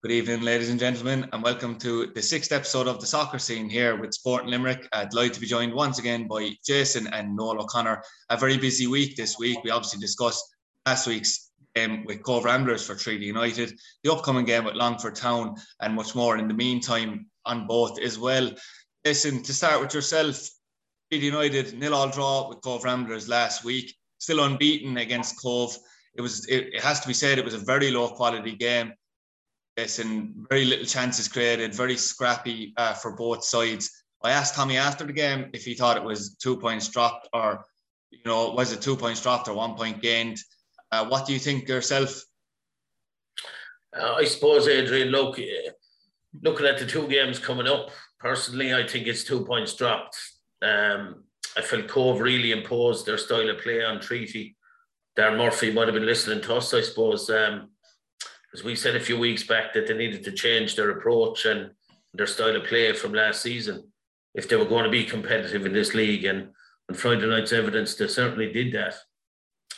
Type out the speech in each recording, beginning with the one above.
Good evening, ladies and gentlemen, and welcome to the sixth episode of the soccer scene here with Sport Limerick. Uh, I'd like to be joined once again by Jason and Noel O'Connor. A very busy week this week. We obviously discussed last week's game with Cobh Ramblers for Treaty United, the upcoming game with Longford Town, and much more in the meantime on both as well. Jason, to start with yourself, Treaty United nil all draw with Cobh Ramblers last week, still unbeaten against Cobh. It was. It, it has to be said, it was a very low quality game and very little chances created, very scrappy uh, for both sides. I asked Tommy after the game if he thought it was two points dropped or, you know, was it two points dropped or one point gained? Uh, what do you think yourself? Uh, I suppose, Adrian, look, uh, looking at the two games coming up, personally, I think it's two points dropped. Um, I felt Cobh really imposed their style of play on Treaty. Darren Murphy might have been listening to us, I suppose. Um, as we said a few weeks back, that they needed to change their approach and their style of play from last season if they were going to be competitive in this league. And on Friday night's evidence, they certainly did that.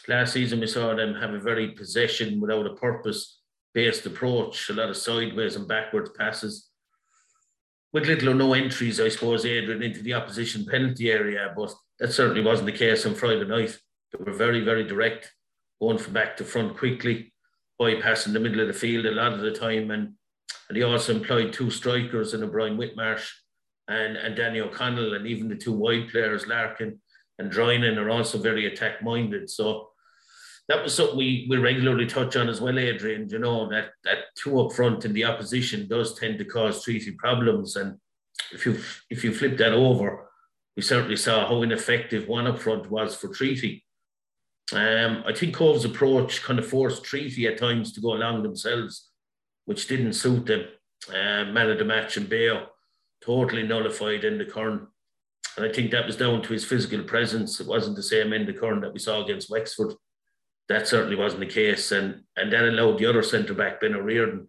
Last season, we saw them have a very possession without a purpose based approach, a lot of sideways and backwards passes. With little or no entries, I suppose, Adrian, into the opposition penalty area, but that certainly wasn't the case on Friday night. They were very, very direct, going from back to front quickly bypassing the middle of the field a lot of the time. And, and he also employed two strikers in Brian Whitmarsh and, and Danny O'Connell, and even the two wide players, Larkin and Drynan, are also very attack minded. So that was something we, we regularly touch on as well, Adrian. You know, that, that two up front in the opposition does tend to cause treaty problems. And if you if you flip that over, we certainly saw how ineffective one up front was for treaty. Um, I think Cobh's approach kind of forced Treaty at times to go along themselves, which didn't suit them. Um, man of the match and Bayo totally nullified Enda Curran. And I think that was down to his physical presence. It wasn't the same Enda Curran that we saw against Wexford. That certainly wasn't the case. And and that allowed the other centre back, Ben O'Riordan,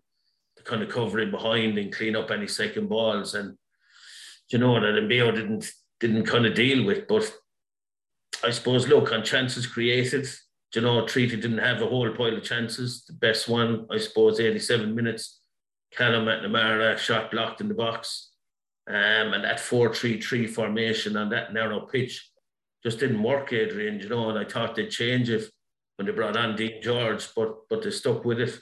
to kind of cover in behind and clean up any second balls. And you know that Bayo didn't didn't kind of deal with. But I suppose, look, on chances created, you know, Treaty didn't have a whole pile of chances. The best one, I suppose, 87 minutes. Callum McNamara shot blocked in the box. Um, and that 4 3 3 formation on that narrow pitch just didn't work, Adrian, you know, and I thought they'd change it when they brought on Dean George, but but they stuck with it.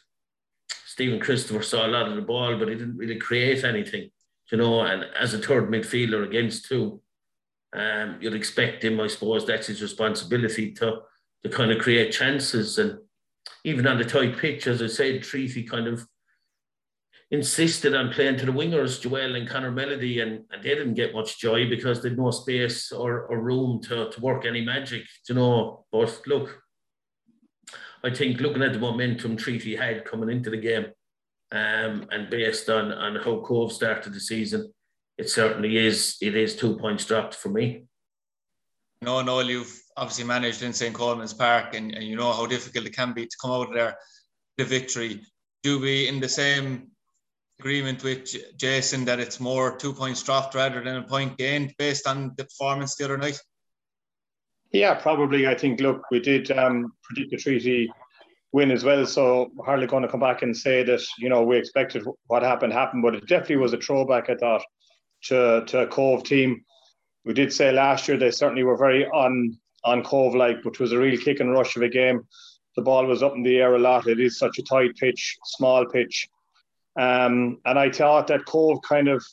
Stephen Christopher saw a lot of the ball, but he didn't really create anything, you know, and as a third midfielder against two, um, you'd expect him, I suppose, that's his responsibility to to kind of create chances. And even on the tight pitch, as I said, Treaty kind of insisted on playing to the wingers, Joel and Connor Melody, and, and they didn't get much joy because they'd no space or, or room to, to work any magic, you know. But look, I think looking at the momentum Treaty had coming into the game, um, and based on, on how Cobh started the season, it certainly is. It is two points dropped for me. No, no, you've obviously managed in St. Colman's Park, and, and you know how difficult it can be to come out of there the victory. Do we in the same agreement with Jason that it's more two points dropped rather than a point gained based on the performance the other night? Yeah, probably. I think. Look, we did um, predict the treaty win as well, so we're hardly going to come back and say that you know we expected what happened happened, but it definitely was a throwback. I thought to, to a Cobh team. We did say last year they certainly were very on on Cobh like, which was a real kick and rush of a game. The ball was up in the air a lot. It is such a tight pitch, small pitch. Um, and I thought that Cobh kind of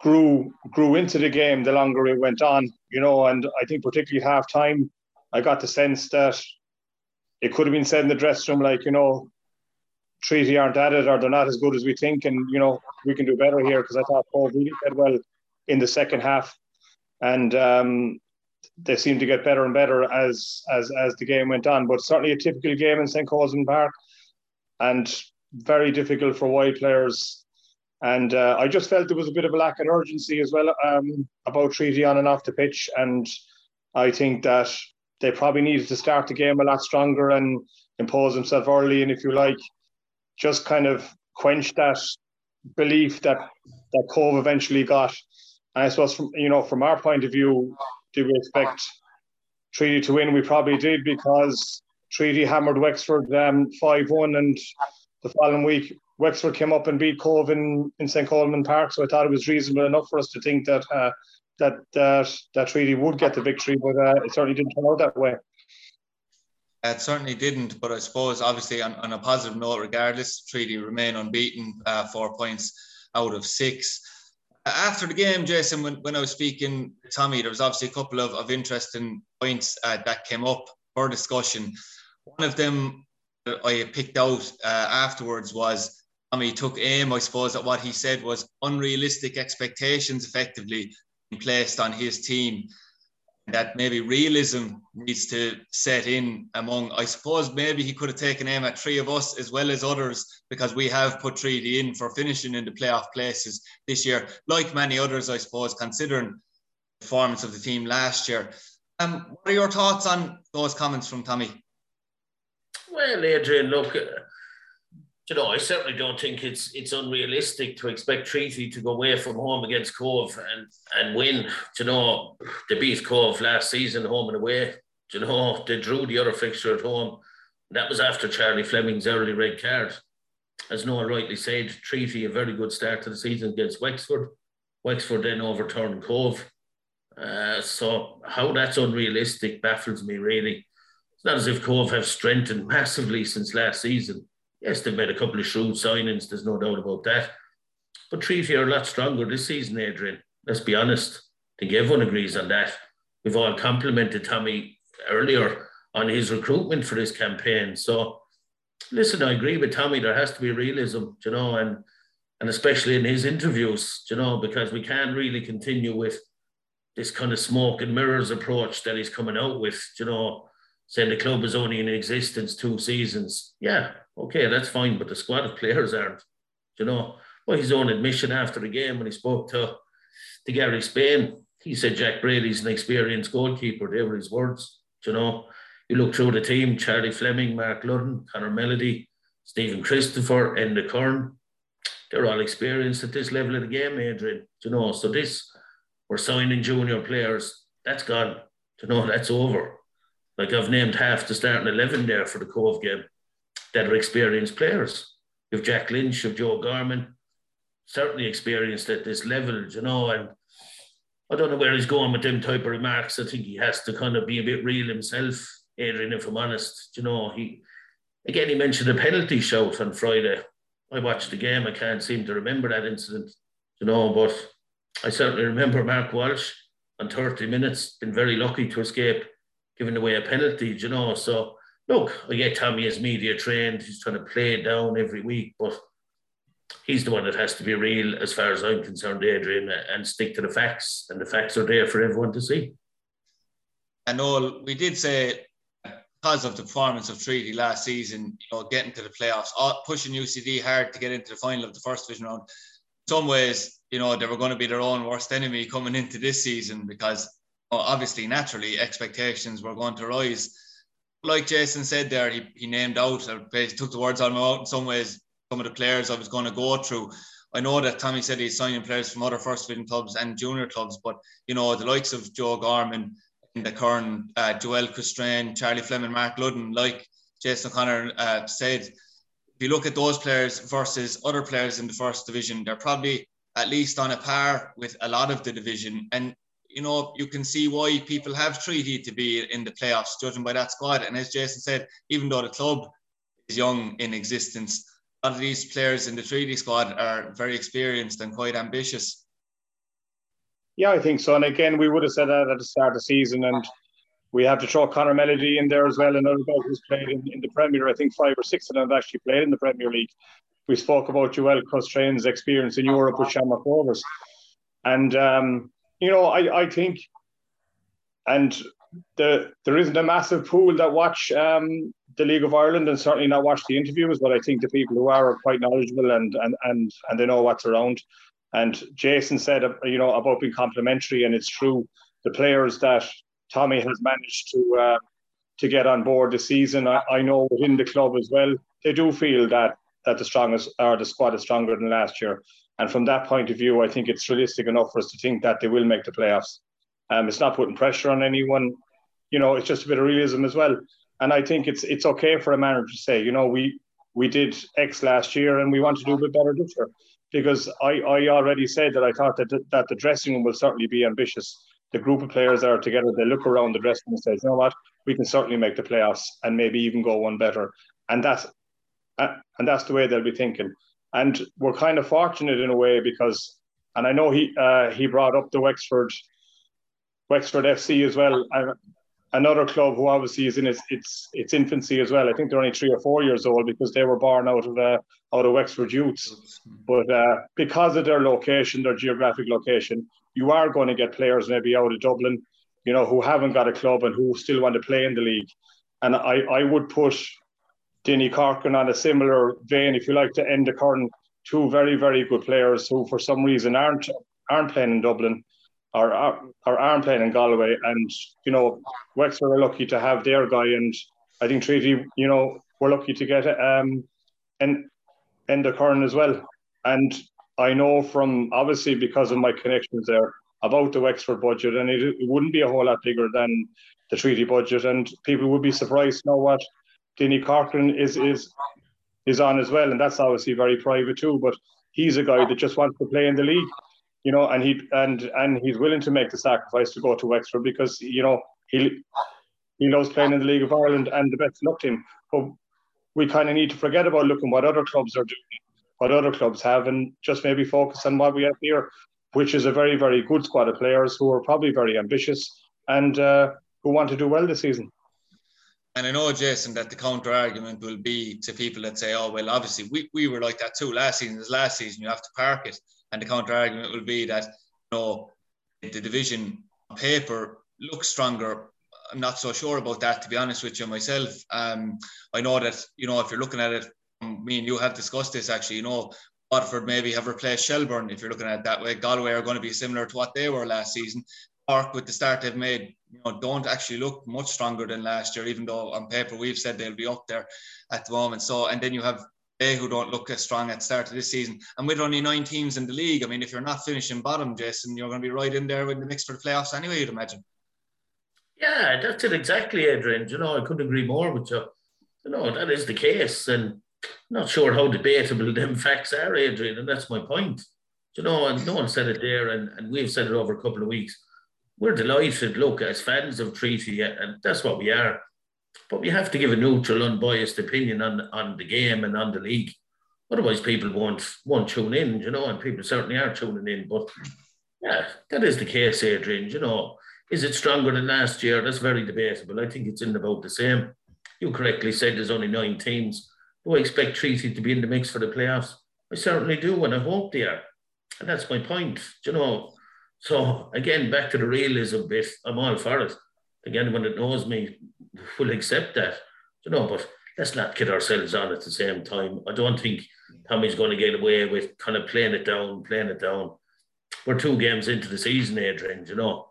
grew grew into the game the longer it went on, you know, and I think particularly half time, I got the sense that it could have been said in the dressing room, like, you know, Treaty aren't at it or they're not as good as we think, and you know we can do better here because I thought Paul really did well in the second half, and um, they seemed to get better and better as as as the game went on. But certainly a typical game in St. Catherine's Park, and very difficult for wide players. And uh, I just felt there was a bit of a lack of urgency as well um, about Treaty on and off the pitch, and I think that they probably needed to start the game a lot stronger and impose themselves early, and if you like, just kind of quench that belief that that Cobh eventually got. And I suppose from you know from our point of view, did we expect Treaty to win? We probably did because Treaty hammered Wexford um, five one, and the following week Wexford came up and beat Cobh in, in St. Colman Park, so I thought it was reasonable enough for us to think that uh, that that that Treaty would get the victory, but uh, it certainly didn't turn out that way. It certainly didn't, but I suppose obviously on, on a positive note, regardless, Treaty remain unbeaten, uh, four points out of six. After the game, Jason, when, when I was speaking to Tommy, there was obviously a couple of, of interesting points uh, that came up for discussion. One of them I picked out uh, afterwards was Tommy took aim, I suppose, at what he said was unrealistic expectations effectively placed on his team that maybe realism needs to set in among I suppose maybe he could have taken aim at three of us as well as others because we have put Treaty in for finishing in the playoff places this year, like many others, I suppose, considering the performance of the team last year. Um, what are your thoughts on those comments from Tommy? Well, Adrian, look, you know, I certainly don't think it's it's unrealistic to expect Treaty to go away from home against Cobh and and win. you know, they beat Cobh last season, home and away. you know, they drew the other fixture at home. That was after Charlie Fleming's early red card. As Noel rightly said, Treaty a very good start to the season against Wexford. Wexford then overturned Cobh. Uh, so how that's unrealistic baffles me really. It's not as if Cobh have strengthened massively since last season Yes, they've made a couple of shrewd signings. There's no doubt about that. But Treaty are a lot stronger this season, Adrian. Let's be honest. I think everyone agrees on that. We've all complimented Tommy earlier on his recruitment for this campaign. So, listen, I agree with Tommy. There has to be realism, you know, and and especially in his interviews, you know, because we can't really continue with this kind of smoke and mirrors approach that he's coming out with, you know, saying the club is only in existence two seasons. Yeah, okay, that's fine, but the squad of players aren't. You know, well, his own admission after the game when he spoke to, to Gary Spain, he said Jack Brady's an experienced goalkeeper. They were his words. You know, you look through the team Charlie Fleming, Mark Ludden, Connor Melody, Stephen Christopher, Enda Curran. They're all experienced at this level of the game, Adrian. You know, so this, we're signing junior players. That's gone. You know, that's over. Like I've named half the starting 11 there for the Cobh game that are experienced players. You've Jack Lynch, you've Joe Gorman, certainly experienced at this level, you know, and I don't know where he's going with them type of remarks. I think he has to kind of be a bit real himself, Adrian, if I'm honest. You know, he again he mentioned a penalty shout on Friday. I watched the game, I can't seem to remember that incident, you know, but I certainly remember Mark Walsh on 30 minutes, been very lucky to escape giving away a penalty, you know. So look, I get Tommy as media trained. He's trying to play it down every week, but he's the one that has to be real, as far as I'm concerned, Adrian, and stick to the facts. And the facts are there for everyone to see. And all we did say because of the performance of Treaty last season, you know, getting to the playoffs, uh, pushing UCD hard to get into the final of the first division round. Some ways, you know, they were going to be their own worst enemy coming into this season because obviously, naturally, expectations were going to rise. Like Jason said there, he, he named out, or took the words out of my mouth in some ways, some of the players I was going to go through. I know that Tommy said he's signing players from other first division clubs and junior clubs, but you know the likes of Joe Gorman, and the current uh, Joel Coustrain, Charlie Fleming, Mark Ludden, like Jason O'Connor uh, said, if you look at those players versus other players in the first division, they're probably at least on a par with a lot of the division. And you know, you can see why people have Treaty to be in the playoffs, judging by that squad. And as Jason said, even though the club is young in existence, a lot of these players in the Treaty squad are very experienced and quite ambitious. Yeah, I think so. And again, we would have said that at the start of the season, and we have to throw Connor Melody in there as well. Another guy who's played in, in the Premier. I think five or six of them have actually played in the Premier League. We spoke about Joel Coustrain's experience in Europe with Shamrock Rovers. And um, you know, I, I think, and the there isn't a massive pool that watch um, the League of Ireland and certainly not watch the interviews, but I think the people who are are quite knowledgeable and and and and they know what's around. And Jason said, uh, you know, about being complimentary, and it's true. The players that Tommy has managed to uh, to get on board this season, I, I know within the club as well, they do feel that that the strongest or the squad is stronger than last year. And from that point of view, I think it's realistic enough for us to think that they will make the playoffs. Um, it's not putting pressure on anyone. You know, it's just a bit of realism as well. And I think it's it's okay for a manager to say, you know, we we did X last year and we want to do a bit better this year. Because I, I already said that I thought that the, that the dressing room will certainly be ambitious. The group of players are together. They look around the dressing room and say, you know what, we can certainly make the playoffs and maybe even go one better. And that's uh, and that's the way they'll be thinking. And we're kind of fortunate in a way because, and I know he uh, he brought up the Wexford Wexford FC as well. another club who obviously is in its, its its infancy as well. I think they're only three or four years old because they were born out of uh, out of Wexford youths. But uh, because of their location, their geographic location, you are going to get players maybe out of Dublin, you know, who haven't got a club and who still want to play in the league. And I, I would put Dinny Corcoran on a similar vein, if you like, to Enda Curran two very, very good players who for some reason aren't aren't playing in Dublin or, or aren't playing in Galway. And, you know, Wexford are lucky to have their guy. And I think Treaty, you know, we're lucky to get um, and Enda Curran as well. And I know from obviously because of my connections there about the Wexford budget, and it, it wouldn't be a whole lot bigger than the treaty budget. And people would be surprised to know what Dinny Corcoran is is is on as well. And that's obviously very private too. But he's a guy that just wants to play in the league you know, and he and and he's willing to make the sacrifice to go to Wexford because you know he he loves playing in the League of Ireland and the best luck to him. But we kind of need to forget about looking what other clubs are doing, what other clubs have, and just maybe focus on what we have here, which is a very very good squad of players who are probably very ambitious and uh, who want to do well this season. And I know, Jason, that the counter argument will be to people that say, oh, well, obviously, we, we were like that too last season. This last season, you have to park it. And the counter argument will be that you know the division on paper looks stronger. I'm not so sure about that, to be honest with you myself. Um, I know that you know if you're looking at it, me and you have discussed this actually. You know, Waterford maybe have replaced Shelbourne If you're looking at it that way, Galway are going to be similar to what they were last season. Cork, with the start they've made, you know, don't actually look much stronger than last year, even though on paper we've said they'll be up there at the moment. So, and then you have they who don't look as strong at the start of this season. And with only nine teams in the league, I mean, if you're not finishing bottom, Jason, you're going to be right in there in the mix for the playoffs anyway, you'd imagine. Yeah, that's it exactly, Adrian. You know, I couldn't agree more with you. You know, that is the case. And not sure how debatable them facts are, Adrian, and that's my point. You know, and no one said it there, and, and we've said it over a couple of weeks. We're delighted, look, as fans of Treaty, uh, and that's what we are but we have to give a neutral, unbiased opinion on, on the game and on the league. Otherwise, people won't won't tune in, you know, and people certainly are tuning in. But yeah, that is the case, Adrian. You know, is it stronger than last year? That's very debatable. I think it's in about the same. You correctly said there's only nine teams. Do I expect Treaty to be in the mix for the playoffs? I certainly do, and I hope they are. And that's my point. You know, so again, back to the realism bit. I'm all for it. Again, anyone that knows me will accept that, you know, but let's not kid ourselves on at the same time. I don't think Tommy's going to get away with kind of playing it down, playing it down. We're two games into the season, Adrian, you know.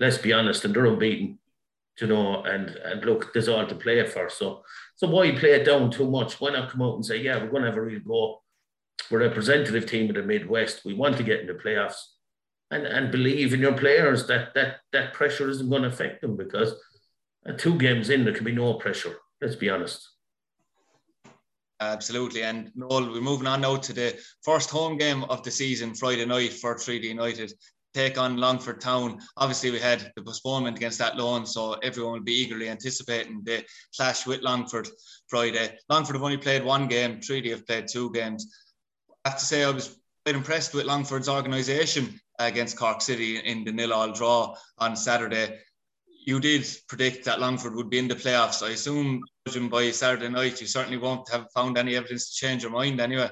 Let's be honest, and they're unbeaten, you know, and and look, there's all to play for. So so why play it down too much? Why not come out and say, yeah, we're going to have a real go. We're a representative team of the Midwest. We want to get in the playoffs. And, and believe in your players that that that pressure isn't going to affect them because uh, two games in, there can be no pressure. Let's be honest. Absolutely. And Noel, we're moving on now to the first home game of the season, Friday night for Treaty United. Take on Longford Town. Obviously, we had the postponement against Athlone, so everyone will be eagerly anticipating the clash with Longford Friday. Longford have only played one game, Treaty have played two games. I have to say, I was quite impressed with Longford's organisation against Cork City in the nil-all draw on Saturday you did predict that Longford would be in the playoffs. I assume, judging by Saturday night, you certainly won't have found any evidence to change your mind anyway.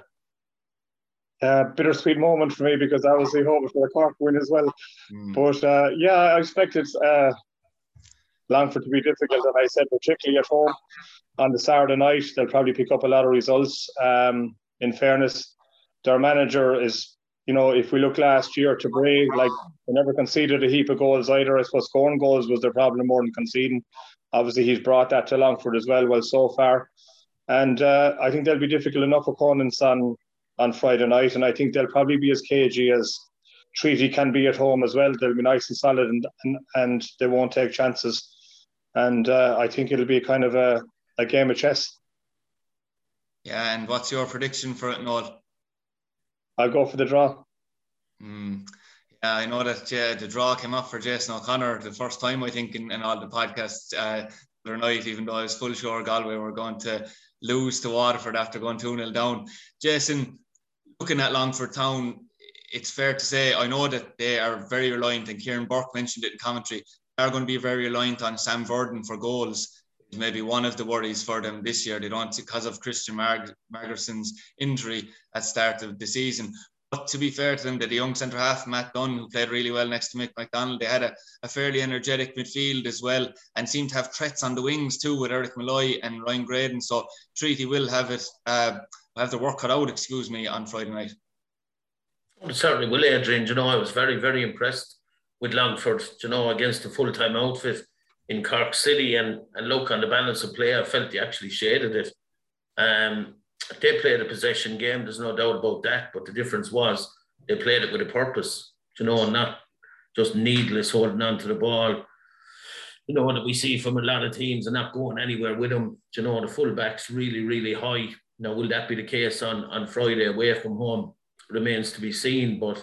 Uh, bittersweet moment for me because I was hoping for a Cork win as well. Mm. But uh, yeah, I expected uh, Longford to be difficult, and I said particularly at home on the Saturday night they'll probably pick up a lot of results. Um, in fairness, their manager is you know, if we look last year to Bray, like they never conceded a heap of goals either. I suppose scoring goals was their problem more than conceding. Obviously, he's brought that to Longford as well. Well, so far, and uh, I think they'll be difficult enough opponents on on Friday night, and I think they'll probably be as cagey as Treaty can be at home as well. They'll be nice and solid, and and, and they won't take chances. And uh, I think it'll be kind of a, a game of chess. Yeah, and what's your prediction for it, Noel? I'll go for the draw. Mm. Yeah, I know that uh, the draw came up for Jason O'Connor the first time, I think, in, in all the podcasts uh, the other night, even though I was full sure Galway were going to lose to Waterford after going 2 0 down. Jason, looking at Longford Town, it's fair to say, I know that they are very reliant, and Kieran Burke mentioned it in commentary, they are going to be very reliant on Sam Verdon for goals. Maybe one of the worries for them this year. They don't because of Christian Mar- Margerson's injury at start of the season. But to be fair to them, had a young centre half, Matt Dunn, who played really well next to Mick McDonald. They had a, a, fairly energetic midfield as well and seemed to have threats on the wings too with Eric Malloy and Ryan Graydon. So Treaty will have it, uh, have the work cut out, excuse me, on Friday night. Well, certainly will, Adrian. You know, I was very, very impressed with Longford, you know, against the full time outfit in Cork City. And, and look, on the balance of play, I felt they actually shaded it. Um, they played a possession game. There's no doubt about that. But the difference was they played it with a purpose, you know, not just needless holding on to the ball. You know, that we see from a lot of teams and not going anywhere with them. You know, the fullbacks really, really high. Now, will that be the case on, on Friday away from home? Remains to be seen. But,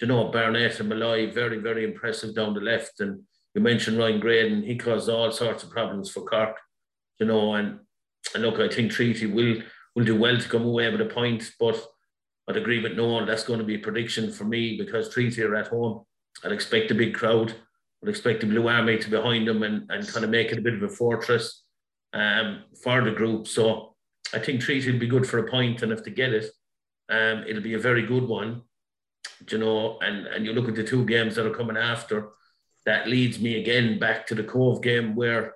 you know, Barnett and Malloy, very, very impressive down the left. And you mentioned Ryan Graydon, he caused all sorts of problems for Cork, you know, and, and look, I think Treaty will will do well to come away with a point. But I'd agree with Noel, that's going to be a prediction for me because Treaty are at home. I'd expect a big crowd. I'd expect the Blue Army to be behind them and, and kind of make it a bit of a fortress um, for the group. So I think Treaty will be good for a point, and if they get it, um, it'll be a very good one. You know, and, and you look at the two games that are coming after, that leads me again back to the Cobh game where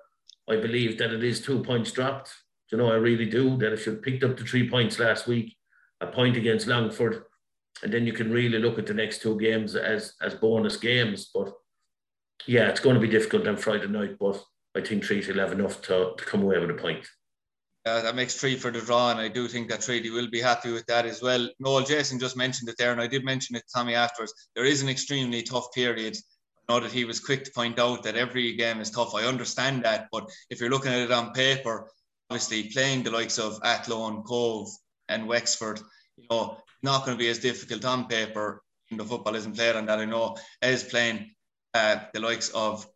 I believe that it is two points dropped you know, I really do. That if you picked up the three points last week, a point against Longford, and then you can really look at the next two games as as bonus games. But yeah, it's going to be difficult on Friday night, but I think Treaty will have enough to, to come away with a point. Uh, that makes three for the draw, and I do think that Treaty will be happy with that as well. Noel Jason just mentioned it there, and I did mention it to Tommy afterwards. There is an extremely tough period. Know that he was quick to point out that every game is tough. I understand that, but if you're looking at it on paper, obviously playing the likes of Athlone, Cobh, and Wexford, you know, not going to be as difficult on paper. The football isn't played on that. I know as playing uh, the likes of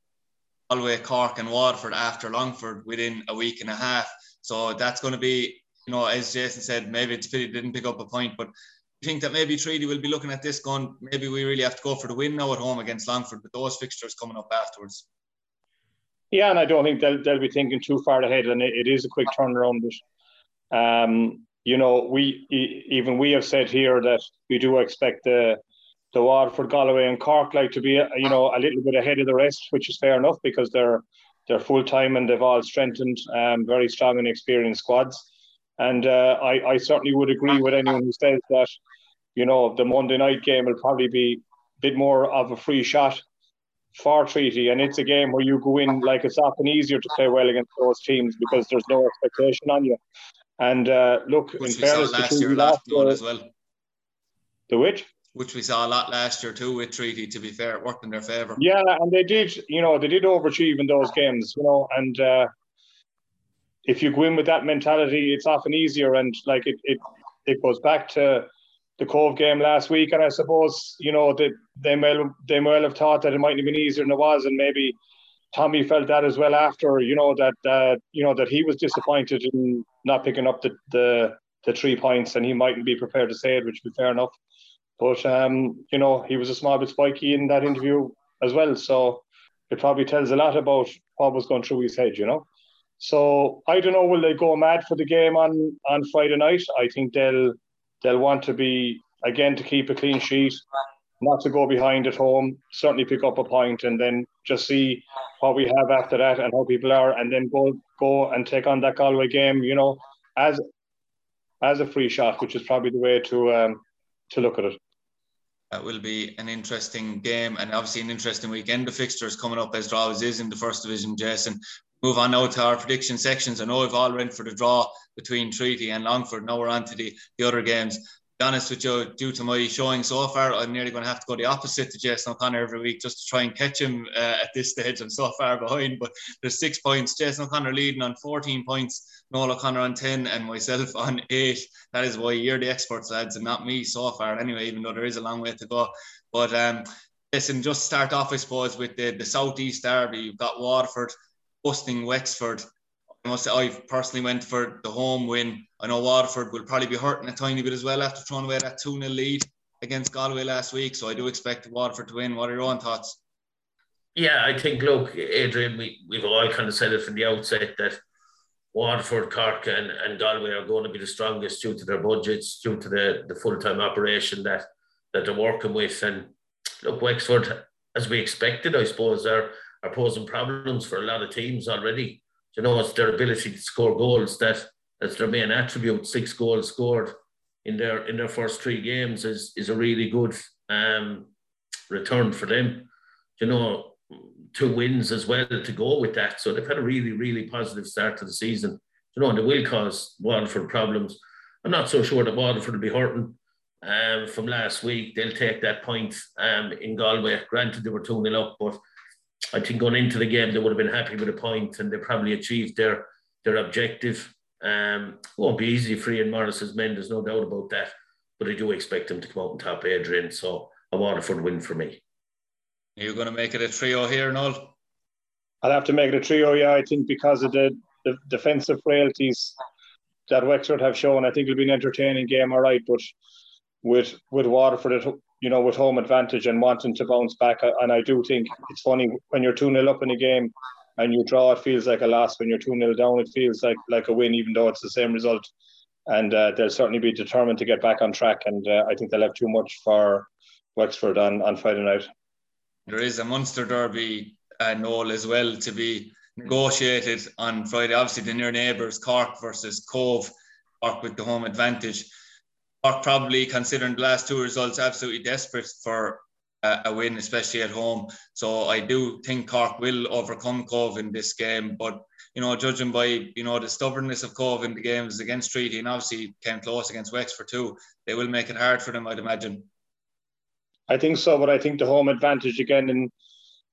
Galway, Cork, and Waterford after Longford within a week and a half. So that's going to be, you know, as Jason said, maybe it's pity didn't pick up a point, but think that maybe Treaty will be looking at this going, maybe we really have to go for the win now at home against Longford with those fixtures coming up afterwards. Yeah, and I don't think they'll, they'll be thinking too far ahead, and it, it is a quick turnaround. But um, you know, we even we have said here that we do expect the the Waterford, Galway, and Cork like to be you know a little bit ahead of the rest, which is fair enough because they're they're full time and they've all strengthened, um, very strong and experienced squads. And uh, I, I certainly would agree with anyone who says that, you know, the Monday night game will probably be a bit more of a free shot for Treaty, and it's a game where you go in like it's often easier to play well against those teams because there's no expectation on you. And uh, look, which in fairness, last year, last year as well. The which? Which we saw a lot last year too with Treaty. To be fair, it worked in their favour. Yeah, and they did. You know, they did overachieve in those games. You know, and uh, if you go in with that mentality, it's often easier. And like it, it, it goes back to the Cobh game last week, and I suppose you know that they may they may have thought that it might have been easier than it was, and maybe Tommy felt that as well after you know that uh, you know that he was disappointed in not picking up the, the the three points, and he mightn't be prepared to say it, which would be fair enough. But um, you know he was a small bit spiky in that interview as well, so it probably tells a lot about what was going through his head, you know. So I don't know, will they go mad for the game on on Friday night? I think they'll They'll want to be again to keep a clean sheet, not to go behind at home. Certainly pick up a point and then just see what we have after that and how people are, and then go go and take on that Galway game. You know, as as a free shot, which is probably the way to um, to look at it. That will be an interesting game and obviously an interesting weekend. The fixtures coming up as there always is in the first division, Jason move on now to our prediction sections. I know we've all went for the draw between Treaty and Longford. Now we're on to the, the other games. be honest with you, due to my showing so far, I'm nearly going to have to go the opposite to Jason O'Connor every week just to try and catch him uh, at this stage. I'm so far behind, but there's six points. Jason O'Connor leading on 14 points, Noel O'Connor on 10, and myself on eight. That is why you're the experts, lads, and not me so far. Anyway, even though there is a long way to go. But um, listen, just start off, I suppose, with the, the Southeast Derby. You've got Waterford busting Wexford I must say I personally went for the home win. I know Waterford will probably be hurting a tiny bit as well after throwing away that 2 0 lead against Galway last week. So I do expect Waterford to win. What are your own thoughts? Yeah, I think, look, Adrian, we, we've all kind of said it from the outset that Waterford, Cork, and, and Galway are going to be the strongest due to their budgets, due to the, the full time operation that, that they're working with. And look, Wexford, as we expected, I suppose, are, are posing problems for a lot of teams already you know, it's their ability to score goals that that's their main attribute. Six goals scored in their in their first three games is is a really good um, return for them. You know, two wins as well to go with that. So they've had a really really positive start to the season. You know, and they will cause Waterford problems. I'm not so sure that Waterford will be hurting. Um, from last week, they'll take that point um, in Galway. Granted, they were 2 0 up, but I think going into the game, they would have been happy with a point and they probably achieved their their objective. Um, won't be easy for Ian Morris's men, there's no doubt about that. But I do expect them to come out on top, Adrian. So a Waterford win for me. Are you going to make it a trio here, Noel? I'll have to make it a trio, yeah. I think because of the, the defensive frailties that Wexford have shown, I think it'll be an entertaining game, all right. But with with Waterford you know, with home advantage and wanting to bounce back. And I do think it's funny when you're 2 0 up in a game and you draw, it feels like a loss. When you're 2 0 down, it feels like, like a win, even though it's the same result. And uh, they'll certainly be determined to get back on track. And uh, I think they'll have too much for Wexford on, on Friday night. There is a Munster Derby, uh, Noel, as well to be negotiated on Friday. Obviously, the near neighbours, Cork versus Cobh, Cork with the home advantage. Cork probably considering the last two results absolutely desperate for a, a win, especially at home. So I do think Cork will overcome Cobh in this game, but you know, judging by you know the stubbornness of Cobh in the games against Treaty and obviously came close against Wexford too, they will make it hard for them, I'd imagine. I think so, but I think the home advantage again in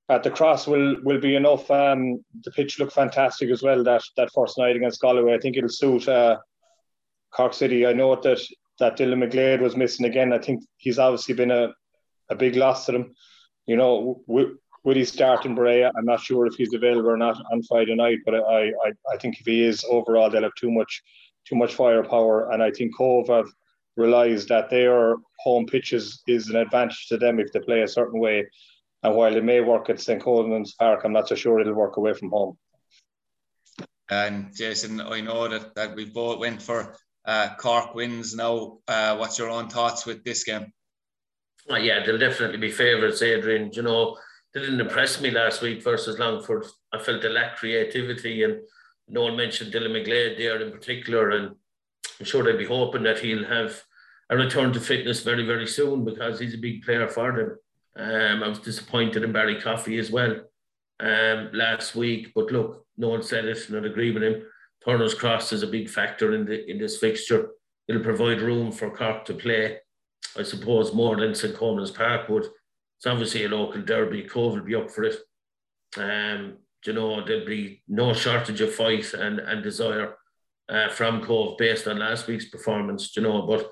at the cross will will be enough. Um, the pitch looked fantastic as well that that first night against Galway. I think it'll suit uh, Cork City. I know that that Dylan McGlade was missing again. I think he's obviously been a, a big loss to them. You know, with his start in Bray, I'm not sure if he's available or not on Friday night, but I, I, I think if he is, overall they'll have too much too much firepower. And I think Cobh have realised that their home pitches is an advantage to them if they play a certain way. And while it may work at St. Colman's Park, I'm not so sure it'll work away from home. And Jason, I know that, that we both went for uh, Cork wins now. Uh, what's your own thoughts with this game? Oh, yeah, they'll definitely be favourites, Adrian. You know, they didn't impress me last week versus Longford. I felt they lacked creativity, and Noel mentioned Dylan McGlade there in particular. And I'm sure they'll be hoping that he'll have a return to fitness very, very soon because he's a big player for them. Um, I was disappointed in Barry Coffey as well um, last week, but look, Noel said it, and I agree with him. Turner's Cross is a big factor in the in this fixture. It'll provide room for Cork to play, I suppose, more than St. Colman's Park would. It's obviously a local derby. Cobh will be up for it. Um, you know, there'll be no shortage of fight and, and desire uh, from Cobh based on last week's performance, you know, but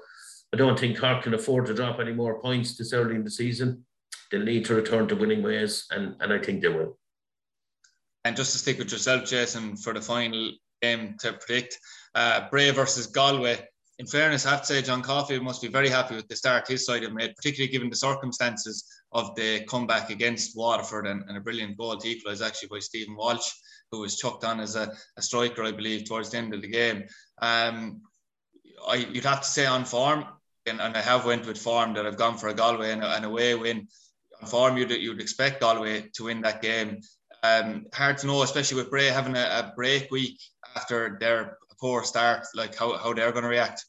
I don't think Cork can afford to drop any more points this early in the season. They'll need to return to winning ways, and, and I think they will. And just to stick with yourself, Jason, for the final game to predict. Uh, Bray versus Galway. In fairness, I have to say John Coffey must be very happy with the start his side have made, particularly given the circumstances of the comeback against Waterford and, and a brilliant goal to equalise actually by Stephen Walsh, who was chucked on as a, a, striker, I believe, towards the end of the game. Um, I, you'd have to say on form, and, and I have went with form that I've gone for a Galway and, a, and away win. On form, you'd, you'd expect Galway to win that game um, hard to know, especially with Bray having a, a, break week after their poor start, like how, how they're going to react.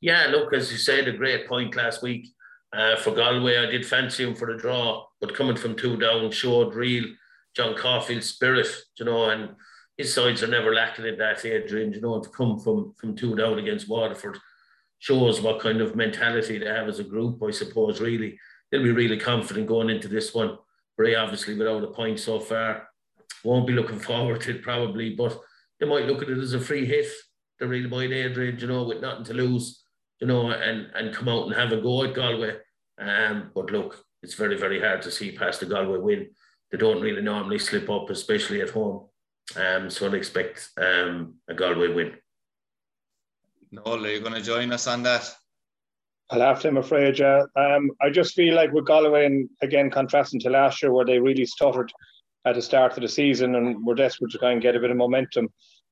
Yeah, look, as you said, a great point last week uh, for Galway. I did fancy him for the draw, but coming from two down showed real John Caulfield spirit, you know, and his sides are never lacking in that, Adrian, you know, to come from, from two down against Waterford. shows what kind of mentality they have as a group, I suppose, really. They'll be really confident going into this one. Bray, obviously, without a point so far, won't be looking forward to it probably, but they might look at it as a free hit. They really might, Adrian, you know, with nothing to lose, you know, and, and come out and have a go at Galway. Um, but look, it's very, very hard to see past the Galway win. They don't really normally slip up, especially at home. Um, so I'd expect um, a Galway win. Noel, are you going to join us on that? I'll have to, I'm afraid. Yeah. Um, I just feel like with Galway, and again, contrasting to last year where they really stuttered at the start of the season and were desperate to kind of get a bit of momentum,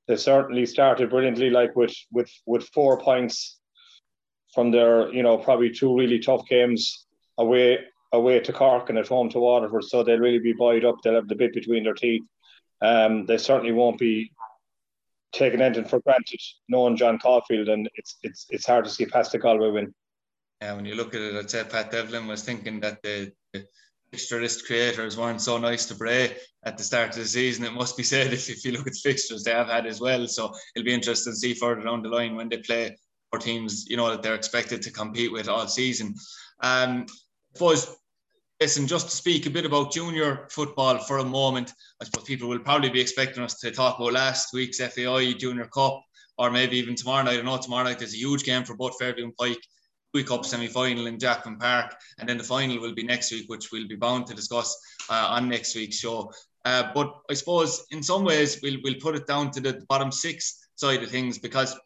they certainly started brilliantly, like with with with four points from their, you know, probably two really tough games away away to Cork and at home to Waterford. So they'll really be buoyed up. They'll have the bit between their teeth. Um, they certainly won't be taking anything for granted, knowing John Caulfield, and it's it's it's hard to see past the Galway win. When you look at it, I'd say Pat Devlin was thinking that the, the fixture list creators weren't so nice to Bray at the start of the season. It must be said if, if you look at the fixtures they have had as well. So it'll be interesting to see further down the line when they play for teams, you know, that they're expected to compete with all season. Um, suppose Listen, just to speak a bit about junior football for a moment, I suppose people will probably be expecting us to talk about last week's FAI Junior Cup, or maybe even tomorrow night. I know tomorrow night there's a huge game for both Fairview and Pike, week Cup semi final in Jackman Park, and then the final will be next week, which we'll be bound to discuss uh, on next week's show. Uh, but I suppose in some ways we'll, we'll put it down to the bottom six side of things because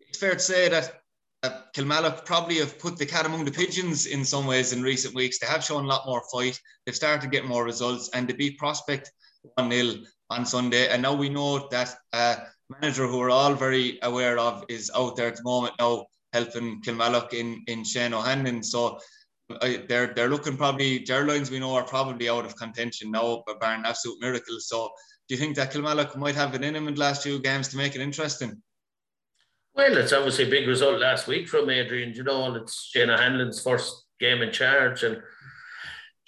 it's fair to say that uh, Kilmallock probably have put the cat among the pigeons in some ways in recent weeks. They have shown a lot more fight. They've started to get more results, and they beat Prospect 1 0 on Sunday. And now we know that uh, manager who we're all very aware of is out there at the moment now helping Kilmallock in, in Shane O'Hanlon. So uh, they're they're looking probably Gerlines we know are probably out of contention now, but bar an absolute miracle. So do you think that Kilmallock might have it in him in the last few games to make it interesting? Well, it's obviously a big result last week from Adrian, you know, and it's Shane O'Hanlon's first game in charge. And,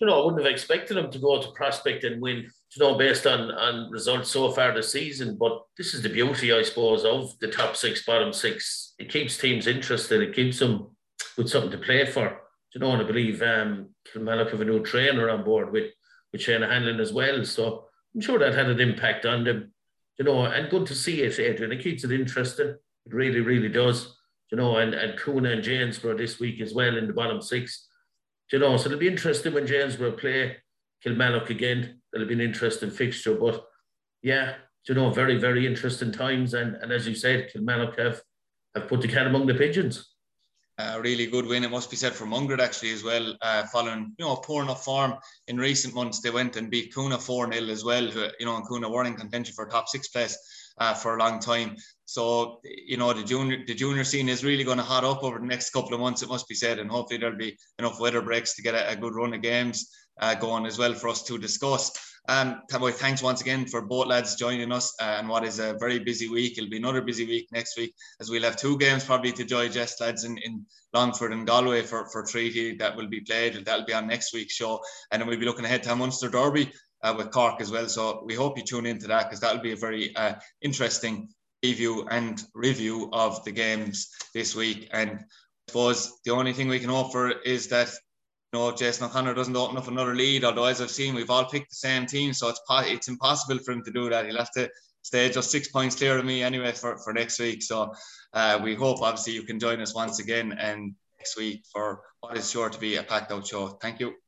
you know, I wouldn't have expected him to go to Prospect and win, you know, based on, on results so far this season. But this is the beauty, I suppose, of the top six, bottom six. It keeps teams interested, it keeps them with something to play for. You know, and I believe um, Kilmallock have a new trainer on board with, with Shane O'Hanlon as well. So I'm sure that had an impact on them, you know, and good to see it, Adrian. It keeps it interesting. It really, really does. You know, and, and Kuna and Janesborough this week as well in the bottom six. You know, so it'll be interesting when Janesborough play Kilmallock again. It'll be an interesting fixture. But yeah, you know, very, very interesting times. And, and as you said, Kilmallock have, have put the cat among the pigeons. A really good win, it must be said for Mungret actually as well. Uh, following you know poor enough form in recent months, they went and beat Kuna four 0 as well. You know, and Kuna were in contention for top six place uh, for a long time. So you know the junior the junior scene is really going to hot up over the next couple of months. It must be said, and hopefully there'll be enough weather breaks to get a, a good run of games uh, going as well for us to discuss. Um, thanks once again for both lads joining us uh, and what is a very busy week. It'll be another busy week next week as we'll have two games probably to digest, lads, in, in Longford and Galway for, for Treaty that will be played. That'll be on next week's show. And then we'll be looking ahead to Munster Derby uh, with Cork as well. So we hope you tune into that because that'll be a very uh, interesting preview and review of the games this week. And I suppose the only thing we can offer is that know Jason O'Connor doesn't open up another lead. Although as I've seen, we've all picked the same team, so it's it's impossible for him to do that. He'll have to stay just six points clear of me anyway for, for next week. So uh, we hope obviously you can join us once again and next week for what is sure to be a packed out show. Thank you.